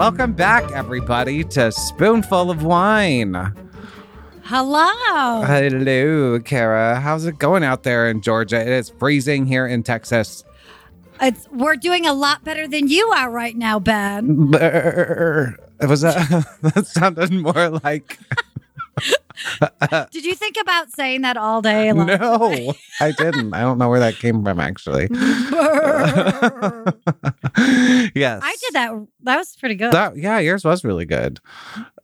Welcome back, everybody, to Spoonful of Wine. Hello. Hello, Kara. How's it going out there in Georgia? It is freezing here in Texas. It's, we're doing a lot better than you are right now, Ben. Brr. Was that that sounded more like Did you think about saying that all day? long? no? I didn't. I don't know where that came from actually. yes, I did that. That was pretty good. That, yeah, yours was really good.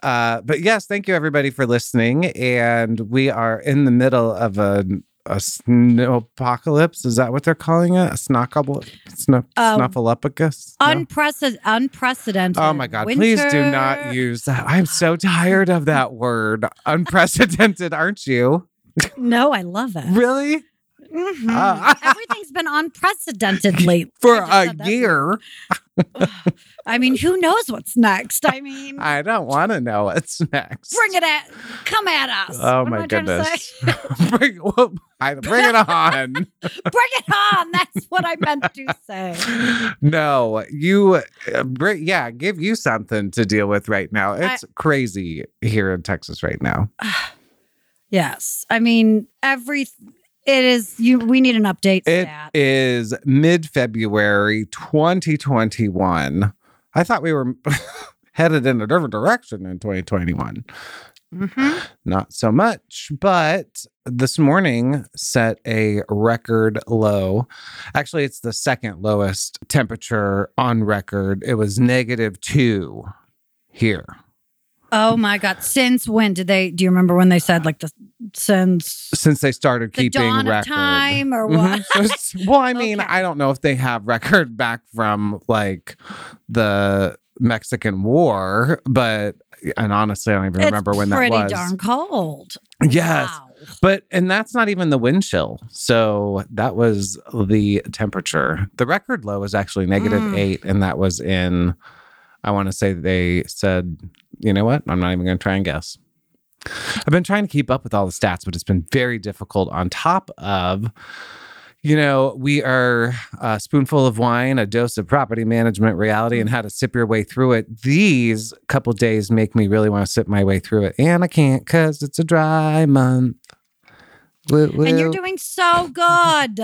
Uh, but yes, thank you everybody for listening. And we are in the middle of a a snowpocalypse. Is that what they're calling it? A snockable, snuff, Uh, snuffleupagus? No? Unprecedented. Unprecedented. Oh my God, please do not use that. I'm so tired of that word. Unprecedented, aren't you? No, I love it. Really? Mhm. Uh, Everything's been unprecedented lately. For a year? I mean, who knows what's next? I mean, I don't want to know what's next. bring it at, come at us. Oh What my I goodness. bring, well, I- bring it on. bring it on. That's what I meant to say. no, you, uh, bring, yeah, give you something to deal with right now. It's crazy here in Texas right now. Yes. I mean, every it is you we need an update It stat. is mid February 2021. I thought we were headed in a different direction in 2021. Mhm. Not so much, but this morning set a record low. Actually, it's the second lowest temperature on record. It was negative two here. Oh my god. Since when did they do you remember when they said like the since Since they started the keeping dawn record. time or Mhm. what? It's- well, I mean, Okay. I don't know if they have record back from like the Mexican War, but and honestly, I don't even remember when that was. pretty darn cold. Yes. Wow. But and that's not even the wind chill. So that was the temperature. The record low was actually negative Mm. eight, and that was in. I want to say they said, you know what? I'm not even going to try and guess. I've been trying to keep up with all the stats, but it's been very difficult. On top of, you know, we are a spoonful of wine, a dose of property management reality, and how to sip your way through it. These couple days make me really want to sip my way through it, and I can't because it's a dry month. Woo, And you're doing so good.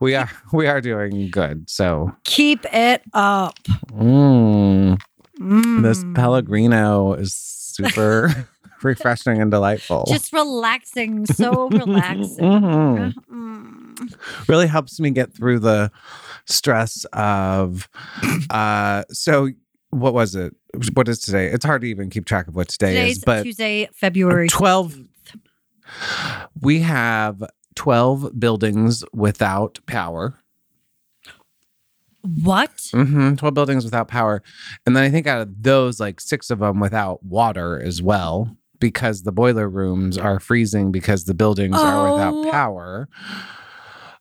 we are we are doing good. So Keep it up. mm, Mm. this Pellegrino is super refreshing and delightful. Just relaxing, so relaxing. Mhm. Mm. really helps me get through the stress of uh so what was it what is today it's hard to even keep track of what today Today's is but Tuesday, February 12 16th. We have 12 buildings without power What? hmm 12 buildings without power and then i think out of those like six of them without water as well because the boiler rooms are freezing because the buildings are Oh. without power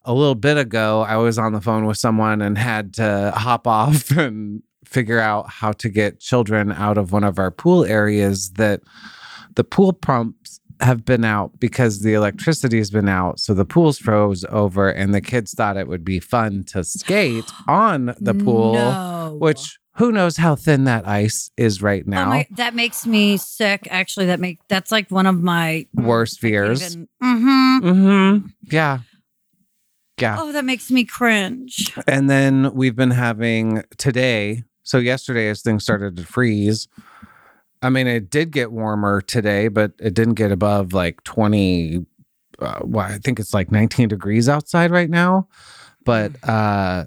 a little bit ago i was on the phone with someone and had to hop off and figure out how to get children out of one of our pool areas that the pool pumps have been out because the electricity has been out. So the pool's froze over, and the kids thought it would be fun to skate on the pool, No. which who knows how thin that ice is right Oh now. my, that makes me sick. Actually, that make that's like one of my Worst fears. Mm-hmm. Mm-hmm. Yeah. Yeah. Oh, that makes me cringe. And then we've been having today. So yesterday, as things started to freeze, I mean, it did get warmer today, but it didn't get above like 20. Uh, well, I think it's like 19 degrees outside right now. But, uh,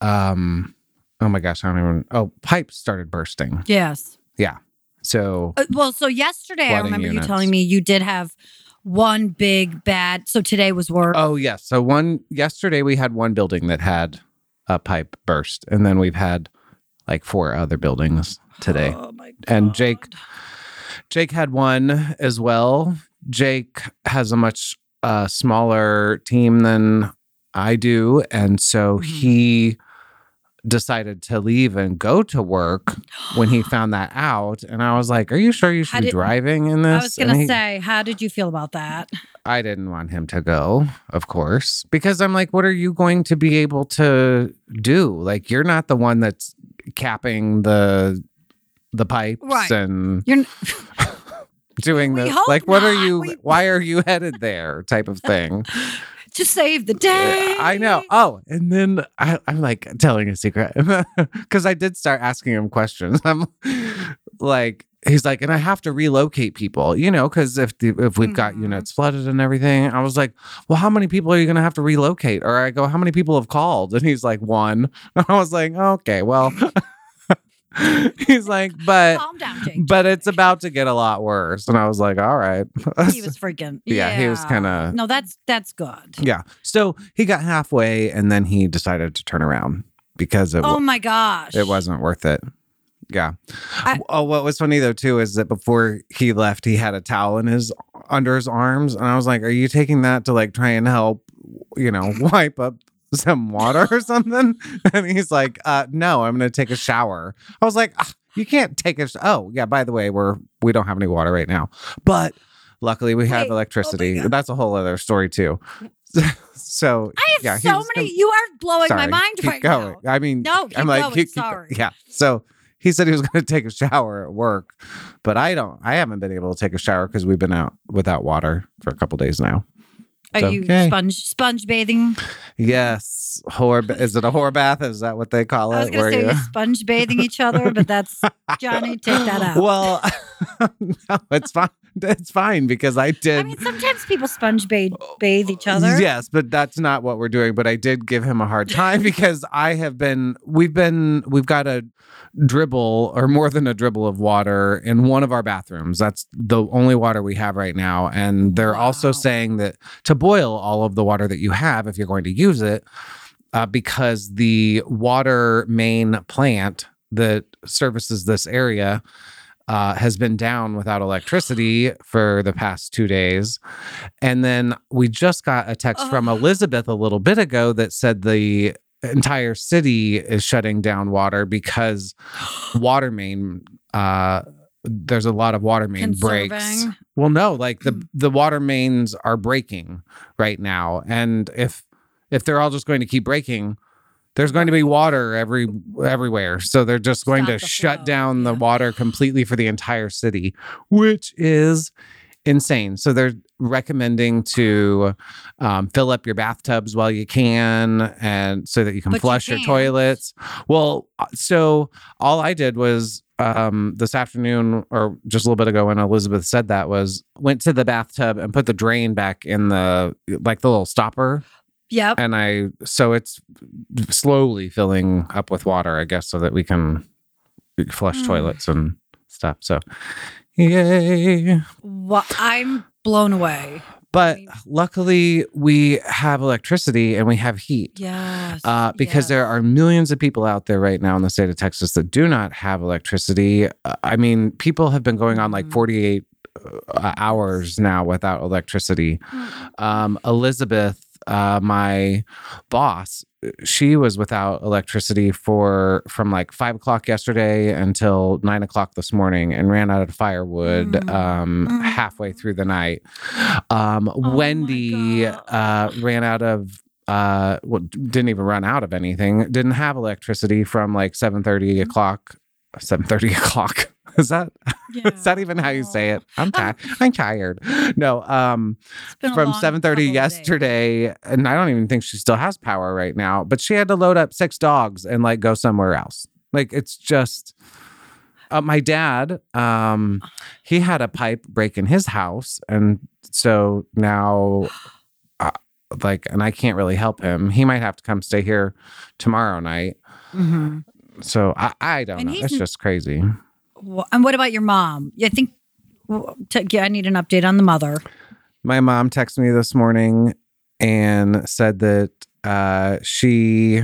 um, oh my gosh, I don't even. Oh, pipes started bursting. Yes. Yeah. So, Uh, well, so yesterday I remember units. you telling me you did have one big bad. So today was worse. oh, yes. So, one yesterday we had one building that had a pipe burst, and then we've had like four other buildings today. Oh my And Jake- Jake had one as well. Jake has a much uh, smaller team than I do. And so Mhm. he decided to leave and go to work when he found that out. And I was like, Are you sure you should How be driving in this? I was gonna say, how did you feel about that? I didn't want him to go, of course, because I'm like, what are you going to be able to do? Like, you're not the one that's capping the the pipes Right. and You're doing hope like what are you We- why are you headed there type of thing. To save the day. i know. Oh and then I, i'm like telling a secret because i did start asking him questions. I'm like he's like and i have to relocate people you know because if the, if we've got Mhm. units flooded and everything i was like well how many people are you going to have to relocate? Or i go how many people have called? And he's like one. I was like okay well he's like but Calm down, Jake. but it's about to get a lot worse. And I was like, all right. He was freaking. Yeah, he was kinda- No, that's that's good. yeah. So he got halfway and then he decided to turn around because it, Oh my gosh. it wasn't worth it. Yeah. I- oh, what was funny though too is that before he left, he had a towel in his under his arms, and I was like, "Are you taking that to like try and help, you know, wipe up some water or something?" And he's like, uh, "No, I'm going to take a shower." I was like, "Ah, "You can't take a sh- oh yeah." By the way, we're we don't have any water right now, but luckily we have Wait, oh my electricity. God. That's a whole other story too. so I have yeah, he so was many. you are blowing Sorry, my mind keep right going. now. I mean, No, keep I'm like, going. keep- keep- Sorry. yeah. So he said he was going to take a shower at work, but I don't. I haven't been able to take a shower because we've been out without water for a couple days now. Are you okay. sponge sponge bathing? Yes, whore. Is it a whore bath? Is that what they call it? I was gonna say you- sponge bathing each other, but that's Johnny. Take that out. Well, no, it's fine. It's fine because I did. I mean, sometimes people sponge bathe, bathe each other. Yes, but that's not what we're doing. But I did give him a hard time because I have been, we've been, we've got a dribble or more than a dribble of water in one of our bathrooms. That's the only water we have right now. And they're also saying that to boil all of the water that you have if you're going to use it, uh, because the water main plant that services this area uh, has been down without electricity for the past two days. And then we just got a text from Elizabeth a little bit ago that said the entire city is shutting down water because water main uh there's a lot of water main breaks. Well, no, like the Hmm. the water mains are breaking right now, and if if they're all just going to keep breaking, there's going to be water every everywhere. So they're just going Stop to the shut flow, down the yeah. water completely for the entire city, which is insane. So they're recommending to um, fill up your bathtubs while you can, and so that you can But you flush your toilets. Well, uh, so all I did was um this afternoon or just a little bit ago when Elizabeth said that was went to the bathtub and put the drain back in the like the little stopper Yep. and I so it's slowly filling up with water I guess so that we can flush Mm. toilets and stuff so yay Well, I'm blown away. but luckily we have electricity and we have heat Yes. uh, because yes. there are millions of people out there right now in the state of Texas that do not have electricity. Uh, I mean, people have been going on like Mhm. 48 uh, hours now without electricity. Um, Elizabeth, uh, my boss, she was without electricity for from like five o'clock yesterday until nine o'clock this morning and ran out of firewood Mm. um, Mm. halfway through the night. Um, my Wendy uh, ran out of uh well, didn't even run out of anything didn't have electricity from like 7 o'clock 7 o'clock is that Yeah. is that even how you say it? I'm tired i'm tired. No um It's been a from long 7:30 couple of yesterday and I don't even think she still has power right now but she had to load up six dogs and like go somewhere else. Like it's just uh, my dad um he had a pipe break in his house and so now uh, like and I can't really help him. He might have to come stay here tomorrow night. Mhm. so I I don't And know. it's just crazy And what about your mom? I think. w- t- yeah, I need an update on the mother. my mom texted me this morning and said that uh, she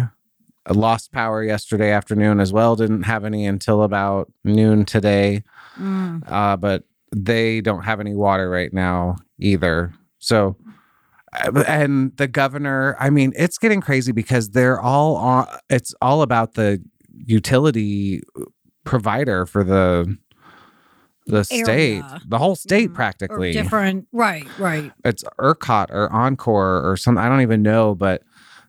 lost power yesterday afternoon as well. Didn't have any until about noon today, Mm. uh, but they don't have any water right now either. So, uh, and the governor, I mean, it's getting crazy because they're all on, it's all about the utility provider for the the state, the whole state Mhm. Or practically different. Right. Right. it's ERCOT or Oncor or something. I don't even know, but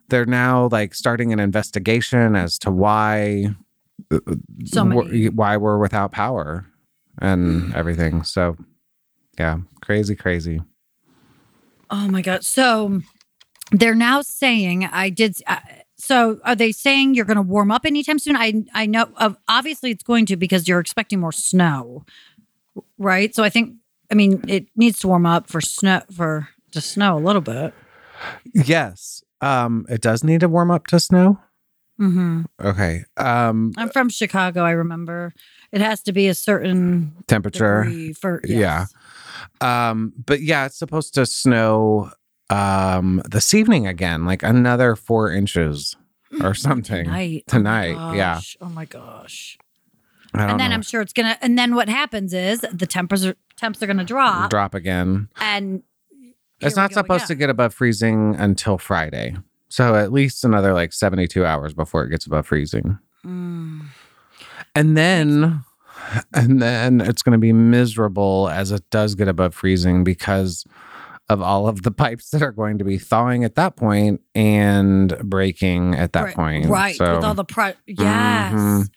they're now like starting an investigation as to why So wh- many. why we're without power and everything. So, yeah, crazy, crazy. Oh my god! So they're now saying I did. Uh, so are they saying you're going to warm up anytime soon? I I know. Uh, obviously, it's going to because you're expecting more snow, right? So I think. I mean, it needs to warm up for snow for to snow a little bit. Yes, um, it does need to warm up to snow. hmm Okay, um, I'm from Chicago. I remember it has to be a certain temperature. for Yeah. Um, but yeah, it's supposed to snow um this evening again, like another four inches or something. Tonight. Tonight, Oh yeah. Oh my gosh. And then know. I'm sure it's gonna. And then what happens is the temps are temps are gonna drop, drop again. and It's not supposed to get above freezing until Friday. So at least another like 72 hours before it gets above freezing. Mm. And then and then it's going to be miserable as it does get above freezing because of all of the pipes that are going to be thawing at that point and breaking at that right, point. right? So, with all the pro. Yes. Mhm.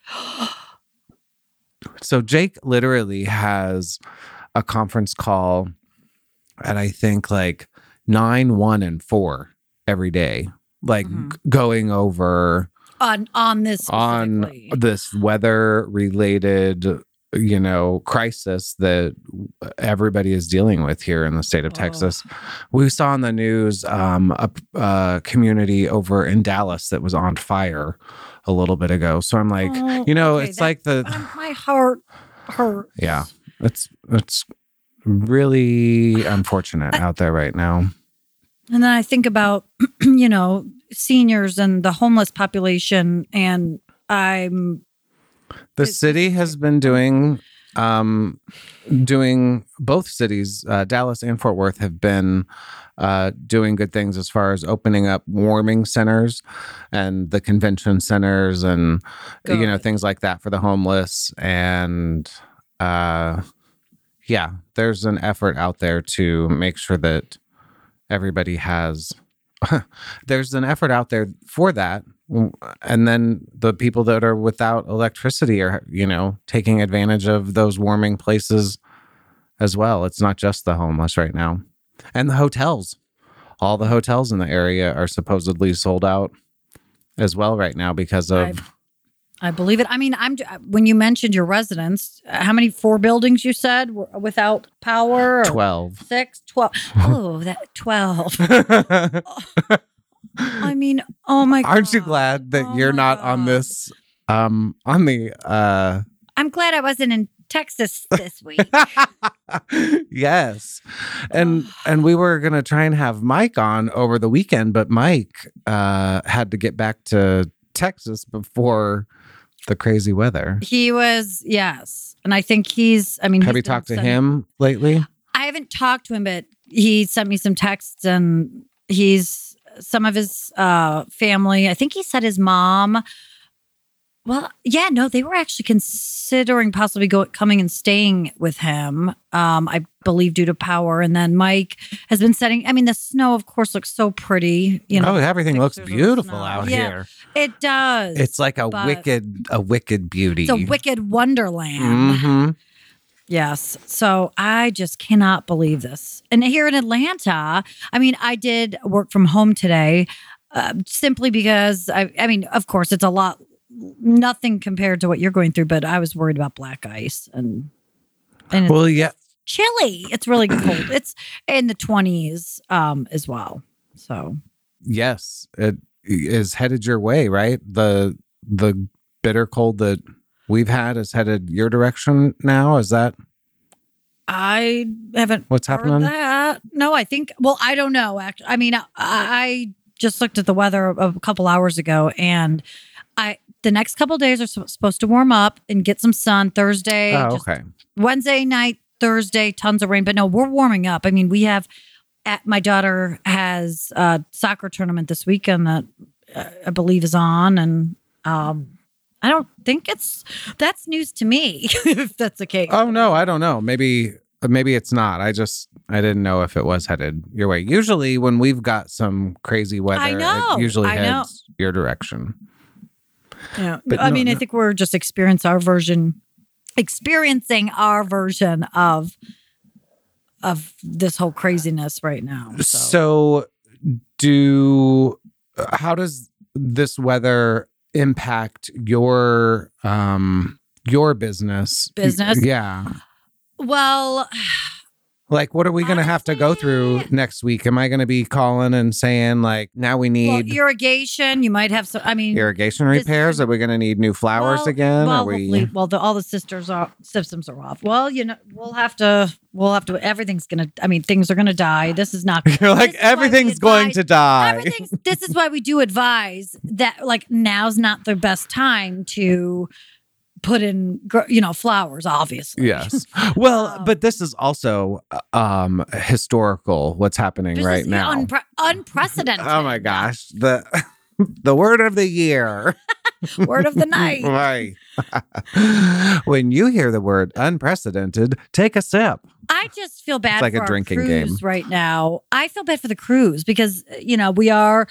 so Jake literally has a conference call at I think like nine, one, and four every day, like Mhm. g- going over on on this on this weather related you know crisis that everybody is dealing with here in the state of Oh. texas we saw in the news um, a, a community over in dallas that was on fire a little bit ago so i'm like Oh, you know okay, it's like the my heart hurts. yeah it's it's really unfortunate out there right now And then I think about, you know, seniors and the homeless population, and I'm The city has been doing um doing both cities, uh, Dallas and Fort Worth have been uh doing good things as far as opening up warming centers and the convention centers and you know things like that for the homeless and uh yeah, there's an effort out there to make sure that everybody has there's an effort out there for that and then the people that are without electricity are you know taking advantage of those warming places as well it's not just the homeless right now and the hotels all the hotels in the area are supposedly sold out as well right now because of I- I believe it. I mean, I'm when you mentioned your residence, uh, how many four buildings you said were without power? Or 12 Six, 12. Oh, that 12. I mean, oh my god. aren't you glad that Oh you're my not on this um on the uh I'm glad I wasn't in Texas this week. yes and and we were gonna try and have mike on over the weekend but mike uh had to get back to texas before the crazy weather he was, yes. And I think he's, I mean, have you talked to sending- him lately I haven't talked to him, but he sent me some texts and he's some of his uh family. I think he said his mom. Well, yeah, no, they were actually considering possibly go, coming and staying with him. Um, I believe due to power. And then Mike has been setting. I mean, the snow, of course, looks so pretty. You know, oh everything looks beautiful out Yeah. here it does. it's like a wicked a wicked beauty it's a wicked wonderland. hmm Yes. So I just cannot believe this. And here in Atlanta, I mean, I did work from home today uh, simply because I, I mean, of course, it's a lot, nothing compared to what you're going through, but I was worried about black ice and, and well yeah chilly. It's really cold. It's in the 20s um, as well. So yes it is headed your way right the the bitter cold that we've had is headed your direction now is that I haven't what's happening that. No, I think. Well, I don't know. Actually, I mean, I, I just looked at the weather a, a couple hours ago, and I the next couple days are supposed to warm up and get some sun. Thursday, oh okay Wednesday night, Thursday, tons of rain. But no, we're warming up. I mean, we have. At, my daughter has a soccer tournament this weekend that uh, I believe is on, and um, I don't think it's that's news to me if that's the case. Oh no, I don't know. Maybe uh, maybe it's not. I just I didn't know if it was headed your way. Usually when we've got some crazy weather, I know, it usually I know. heads your direction. Yeah. But I no, mean, I think we're just experiencing our version, experiencing our version of of this whole craziness right now. So, So, do uh, how does this weather impact your um your business? Business? Yeah. well, Like, what are we going to have to go through next week? Am I going to be calling and saying like, now we well, need irrigation. You might have some. I mean, irrigation this- repairs? Are we going to need new flowers well, again? Well, are we? well, the, all the sisters are systems are off. Well, you know, we'll have to. We'll have to. Everything's gonna. I mean, things are gonna die. This is not. You're like this is why we everything's going advise- to die. Everything's. This is why we do advise that like now's not the best time to put in, you know, flowers. Obviously. Yes. Well, Um, but this is also um historical what's happening right now. unpre- unprecedented. oh my gosh. The the word of the year. Word of the night. right. when you hear the word unprecedented, take a sip. I just feel bad it's like for a drinking game. right now. I feel bad for the crews because you know we are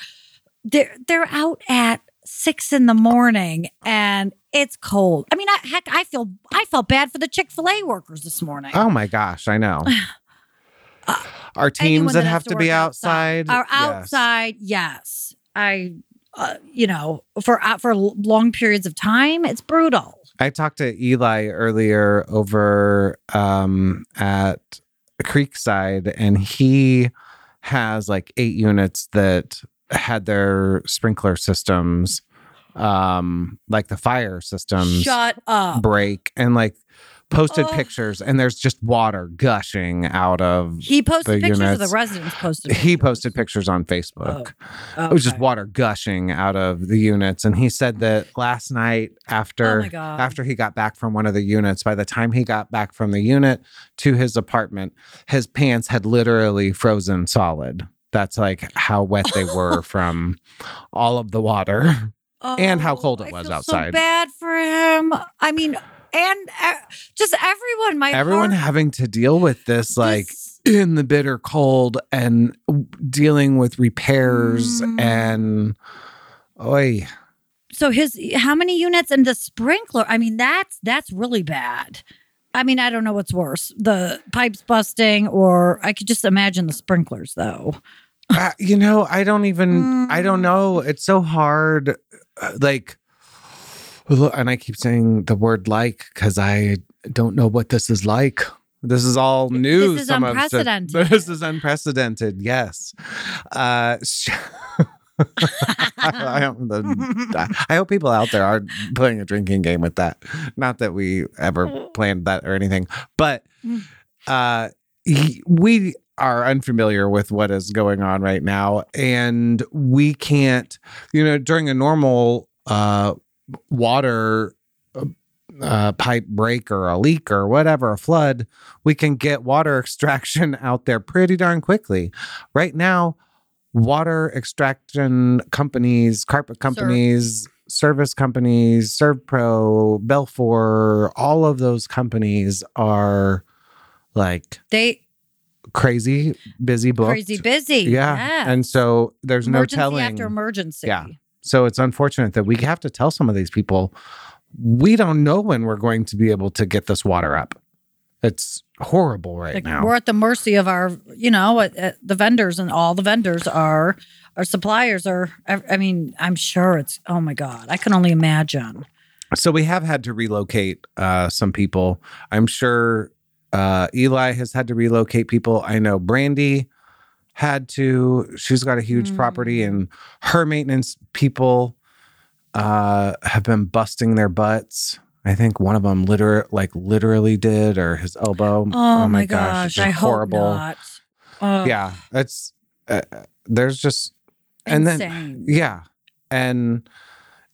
they're they're out at six in the morning and it's cold. I mean, I, heck, I feel I felt bad for the Chick Fil A workers this morning. Oh my gosh, I know. Our Uh, Anyone teams that has have to be work outside. Are yes. outside, yes. I, uh, you know, for uh, for long periods of time, it's brutal. I talked to Eli earlier over um, at Creekside, and he has like eight units that had their sprinkler systems, um, like the fire systems, Shut up. break, and like posted Ugh. pictures, and there's just water gushing out of. He posted the pictures. Or the residents posted. He posted pictures on Facebook. Oh, It was just water gushing out of the units, and he said that last night after Oh after he got back from one of the units, by the time he got back from the unit to his apartment, his pants had literally frozen solid. That's like how wet they were from all of the water. and how cold it Oh, I was outside. So bad for him. I mean, and uh, just everyone. My Everyone heart- having to deal with this, like this- in the bitter cold and dealing with repairs Mm. and, oi, so his how many units and the sprinkler? I mean, that's that's really bad. I mean, I don't know what's worse, the pipes busting, or I could just imagine the sprinklers, though. Uh, you know, I don't even, I don't Mm. know. It's so hard. uh, Like, and I keep saying the word like because I don't know what this is like. This is all new. This is some of- unprecedented. this is unprecedented. Yes. Uh, sh- I, hope the, I hope people out there are playing a drinking game with that. Not that we ever planned that or anything, but uh, he, we are unfamiliar with what is going on right now, and we can't. You know, during a normal uh, water. Uh, pipe break or a leak or whatever, a flood, we can get water extraction out there pretty darn quickly. Right now, water extraction companies, carpet companies, service companies, ServPro, Belfor, all of those companies are like They crazy busy booked. crazy busy. Yeah. Yes. And so there's emergency no telling. after emergency. Yeah. so it's unfortunate that we have to tell some of these people we don't know when we're going to be able to get this water up. It's horrible right Like, now. We're at the mercy of our, you know, at, at the vendors, and all the vendors are, our suppliers are. I I mean, I'm sure it's. Oh my god, I can only imagine. So we have had to relocate uh, some people. I'm sure uh, Eli has had to relocate people. I know Brandy had to. She's got a huge property, Mm. and her maintenance people uh, have been busting their butts. I think one of them literally, like literally did, or his elbow. Oh, my, it's gosh, just I horrible. hope not. Oh, Yeah, it's uh, there's just and then yeah. And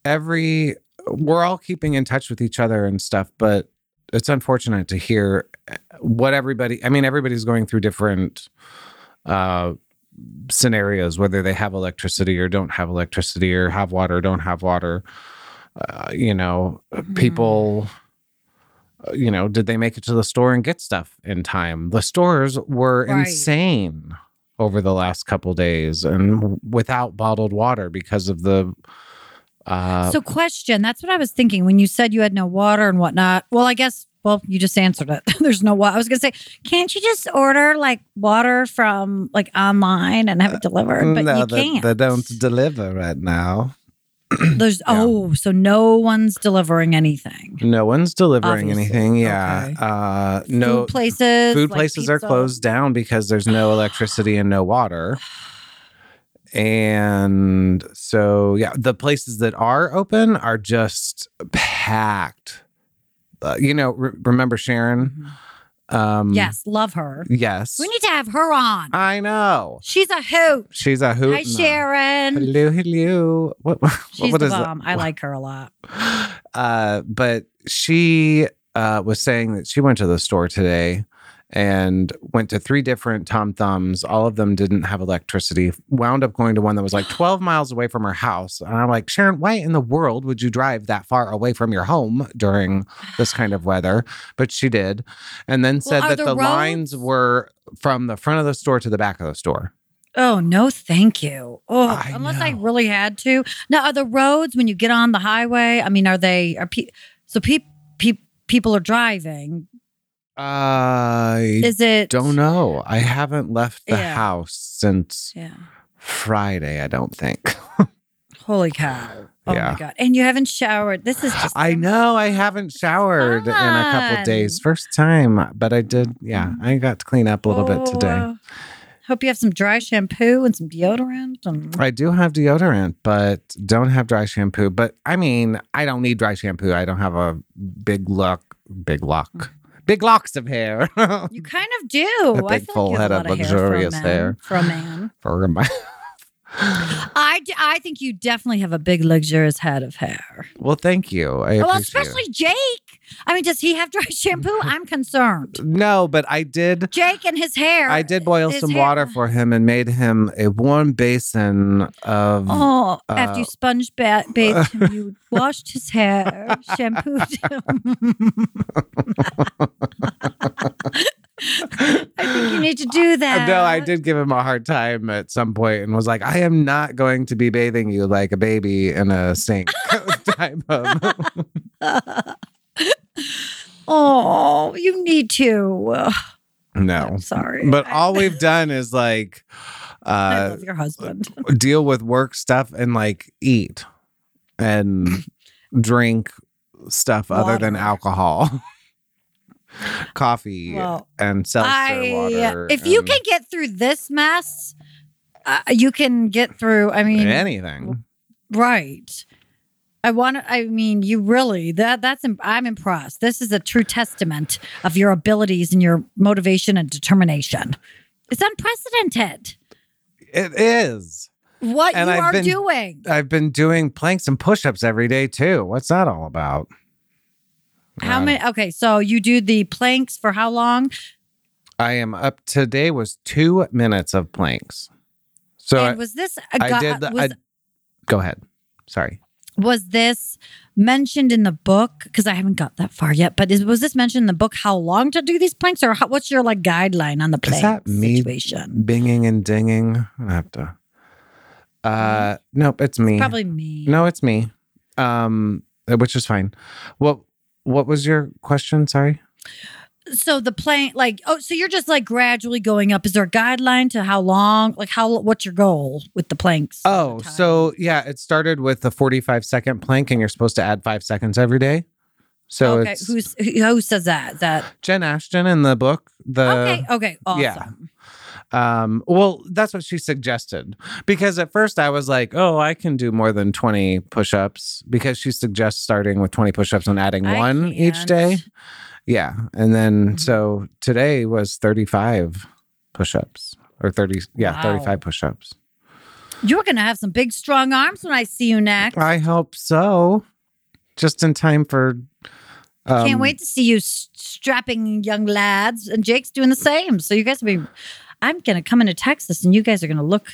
every, we're all keeping in touch with each other and stuff, but it's unfortunate to hear uh, what everybody, I mean, everybody's going through different uh, scenarios, whether they have electricity or don't have electricity or have water or don't have water. Uh, you know, Mhm. people, uh, you know, did they make it to the store and get stuff in time? The stores were Right. insane over the last couple days and without bottled water because of the Uh, so, question. That's what I was thinking when you said you had no water and whatnot. Well, I guess. Well, you just answered it. There's no water. I was gonna say, can't you just order like water from like online and have it delivered? But no, you they, can't. they don't deliver right now. There's oh, so no one's delivering anything. No one's delivering Obviously. anything. Yeah. Okay. Uh, no food places. food like places are closed down because there's no electricity and no water. And so, yeah, the places that are open are just packed. Uh, you know, re- remember Sharon? Um, Yes, love her. Yes. We need to have her on. I know. She's a hoot. She's a hoot. Hi, Sharon. Hello, hello. What, what, She's what the is that? bomb. I like her a lot. uh, but she uh, was saying that she went to the store today and went to three different Tom Thumbs. All of them didn't have electricity. Wound up going to one that was like 12 miles away from her house. And I'm like, Sharon, why in the world would you drive that far away from your home during this kind of weather? But she did. And then said are that the the lines were from the front of the store to the back of the store. Oh, no, thank you. Oh, I unless I really had to. Now, are the roads when you get on the highway? I mean, are they, are pe- so pe- pe- people are driving? I Is it? don't know. I haven't left the Yeah. house since Yeah. Friday, I don't think. Holy cow. Oh Yeah. my God. And you haven't showered. This is just. I know I haven't showered in a couple fun. days. First time, but I did. Yeah, mm-hmm. I got to clean up a little bit today. Oh, Hope you have some dry shampoo and some deodorant. And I do have deodorant, but don't have dry shampoo. But I mean, I don't need dry shampoo. I don't have a big lock, big lock, mm. Big locks of hair. you kind of do. A I big feel full like head a of lot hair luxurious for a man, hair. For a man. For my I, d- I think you definitely have a big luxurious head of hair. well, thank you. I Well, especially Jake. I mean, does he have dry shampoo? I'm concerned. No, but I did. Jake and his hair. I did boil his some hair- water for him and made him a warm basin of. Oh, after uh, you sponge ba- bathed him, you washed his hair, shampooed him. I think you need to do that. No, I did give him a hard time at some point and was like, I am not going to be bathing you like a baby in a sink type of. Oh, you need to. No. I'm sorry. But all we've done is like I uh, love your husband. deal with work stuff and like eat and drink stuff other than alcohol. Coffee Well, and seltzer I, water. if you can get through this mess, uh, you can get through. I mean, anything. right. I want to. I mean, you really that that's. im- I'm impressed. This is a true testament of your abilities and your motivation and determination. It's unprecedented It is. what And you I've are been- doing. I've been doing planks and push-ups every day too. What's that all about? How Uh, many? Okay, so you do the planks for how long? I am up today was two minutes of planks. So I, and was this? A I gu- did. The, Was, I, go ahead. Sorry. was this mentioned in the book? Because I haven't got that far yet. But is, was this mentioned in the book? How long to do these planks, or how, what's your like guideline on the Is plank that me situation? binging and dinging? I have to. Uh, nope, it's me. Probably me. No, it's me. Um, which is fine. What What was your question? Sorry. So the plank, like, oh, so you're just like gradually going up. Is there a guideline to how long? Like, how? What's your goal with the planks? Oh, The so yeah, it started with the forty-five second plank, and you're supposed to add five seconds every day. So okay, it's who's who who says that? Is that Jen Ashton in the book. The okay? Okay, awesome. yeah. Um, well, that's what she suggested because at first I was like, oh, I can do more than 20 push ups because she suggests starting with 20 push ups and adding I one each day. Yeah. And then Mhm. so today was 35 push ups or 30, yeah, Wow. 35 push ups. You're gonna have some big, strong arms when I see you next. I hope so. Just in time for. Um, Can't wait to see you strapping young lads, and Jake's doing the same. So you guys will be. I'm gonna come into Texas, and you guys are gonna look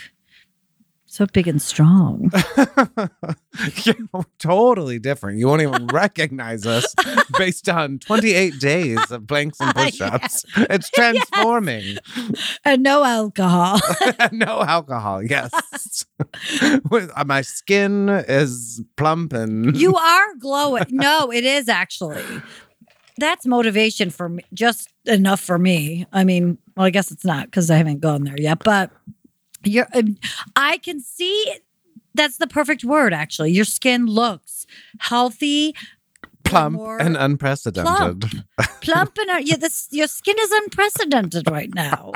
So big and strong. yeah, totally different. You won't even recognize us based on 28 days of planks and push ups. It's transforming. and no alcohol. no alcohol, yes. Uh, My skin is plump and. you are glowing. No, it is actually. That's motivation for me, just enough for me. I mean, well, I guess it's not because I haven't gone there yet, but you're, um, I can see that's the perfect word, actually. Your skin looks healthy, plump and unprecedented. plump, and uh, yeah, this, your skin is unprecedented right now.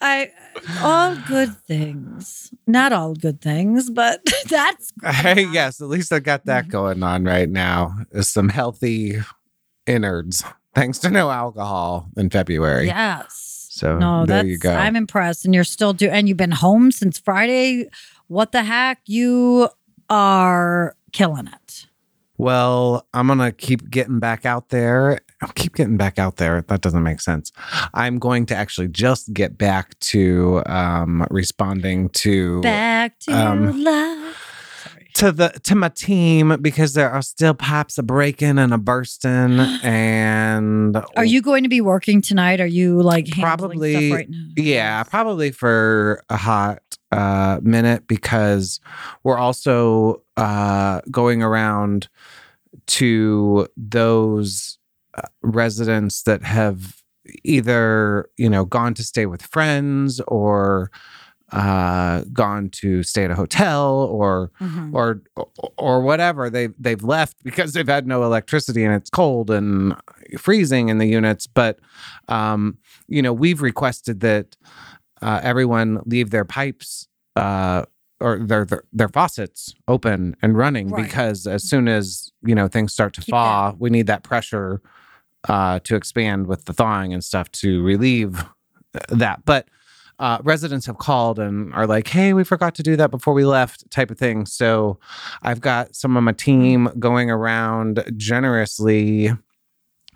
I all good things, not all good things, but that's Hey, yes, at least I got that going on right now. Is some healthy innards thanks to no alcohol in February. yes. So No, there that's you go. I'm impressed, and you're still doing. And you've been home since Friday. What the heck? You are killing it. Well, I'm gonna keep getting back out there. I'll keep getting back out there. That doesn't make sense. I'm going to actually just get back to um, responding to Back to um, life. To the to my team because there are still pops a breaking and a bursting and Are you going to be working tonight? Are you like Probably, right now? Yeah, probably for a hot uh, minute because we're also uh, going around to those uh, residents that have either you know gone to stay with friends or uh, gone to stay at a hotel or Mhm. or or whatever they they've left because they've had no electricity and it's cold and freezing in the units but um you know we've requested that uh, everyone leave their pipes uh or their, their their faucets open and running Right. because as soon as you know things start to Keep thaw we need that pressure uh to expand with the thawing and stuff to relieve that but uh, residents have called and are like, "Hey, we forgot to do that before we left," type of thing. So, I've got some of my team going around generously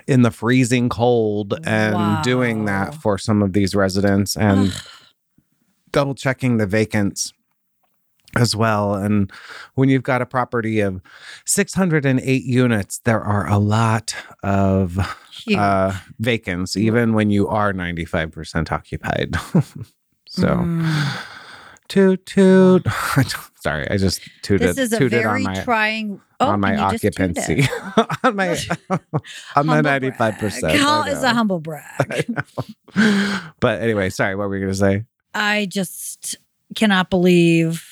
in the freezing cold and doing that for some of these residents and double checking the vacants as well. And when you've got a property of 608 units, there are a lot of. Uh, vacants, even when you are 95% occupied. so, Mm. toot toot. Sorry, I just tooted, this is a very on my trying. Oh, on my occupancy, on my on my 95%. brag. How is a humble brag? but anyway, sorry, what were you going to say? I just cannot believe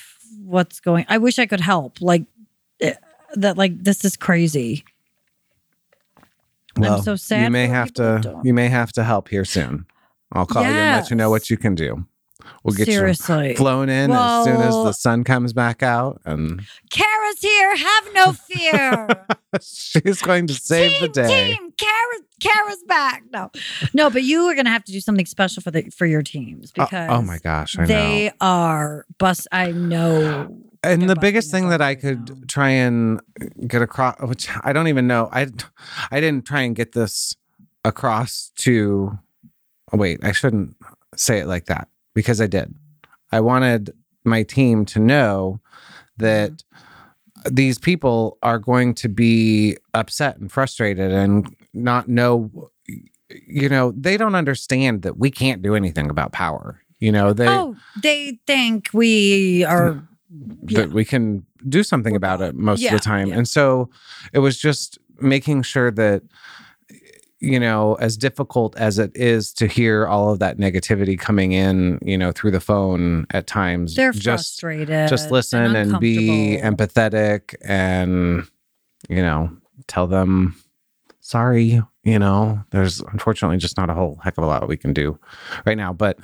what's going. I wish I could help. Like eh, that. Like this is crazy. I'm so sad You may have to. don't. You may have to help here soon. I'll call you and let you know what you can do. We'll get Seriously, you flown in as soon as the sun comes back out, and Kara's here. Have no fear. she's going to save team, the day. Team, Kara, Kara's back. No, no, but you are going to have to do something special for the for your teams Oh- because oh my gosh, I know. they are bust. I know. And the biggest thing that I could now. try and get across, which I don't even know, I I didn't try and get this across to. Oh, wait, I shouldn't say it like that because I did. I wanted my team to know that Mm-hmm. These people are going to be upset and frustrated and not know. You know, they don't understand that we can't do anything about power. You know, they oh, they think we are. yeah. that we can do something about it most Yeah, of the time. yeah. And so it was just making sure that you know, as difficult as it is to hear all of that negativity coming in, you know, through the phone at times, They're just frustrated. just listen and, be empathetic and you know, tell them sorry, you know. There's unfortunately just not a whole heck of a lot we can do right now, but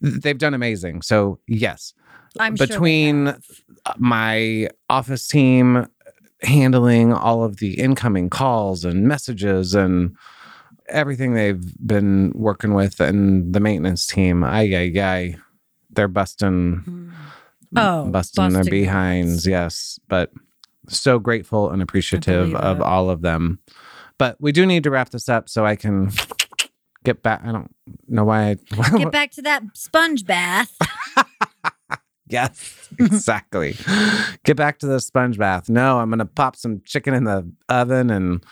they've done amazing. So, yes, I'm between have. my office team handling all of the incoming calls and messages and everything they've been working with and the maintenance team ay ay ay they're busting mm. Oh, busting their behinds yes but so grateful and appreciative of all of them but we do need to wrap this up so i can get back i don't know why I, Get back to that sponge bath. Yes, exactly. get back to the sponge bath. No, I'm gonna pop some chicken in the oven and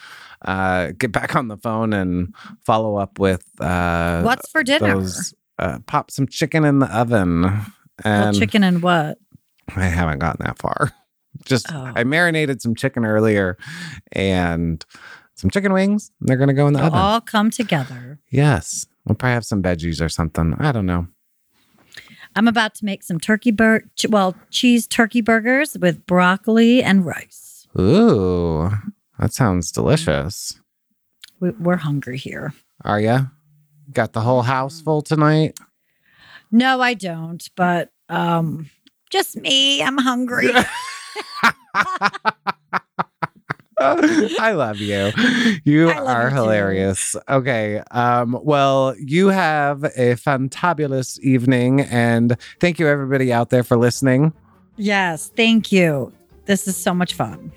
uh, get back on the phone and follow up with uh, What's for dinner? those. Uh, pop some chicken in the oven, well, chicken and what? I haven't gotten that far. Just Oh. I marinated some chicken earlier, and some chicken wings. They're gonna go in the They'll oven. all come together. Yes, we'll probably have some veggies or something. I don't know. I'm about to make some turkey bur well, cheese turkey burgers with broccoli and rice. Ooh, that sounds delicious. We, we're hungry here. Are you? Got the whole house full tonight? No, I don't, but um just me. I'm hungry. I love you. You love are you too. hilarious. Okay. Um, well, you have a fantabulous evening and thank you everybody out there for listening. yes, thank you. This is so much fun.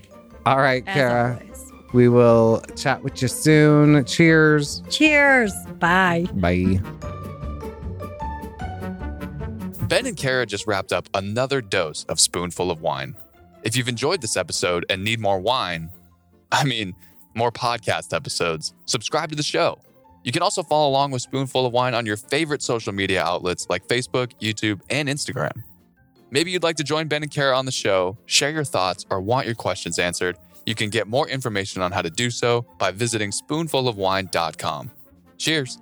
All right, As Kara. always. We will chat with you soon. Cheers. Cheers. Bye. Bye. Ben and Kara just wrapped up another dose of Spoonful of Wine. If you've enjoyed this episode and need more wine, I mean, more podcast episodes, subscribe to the show. You can also follow along with Spoonful of Wine on your favorite social media outlets like Facebook, YouTube, and Instagram. Maybe you'd like to join Ben and Kara on the show, share your thoughts, or want your questions answered. You can get more information on how to do so by visiting spoonfulofwine.com. Cheers.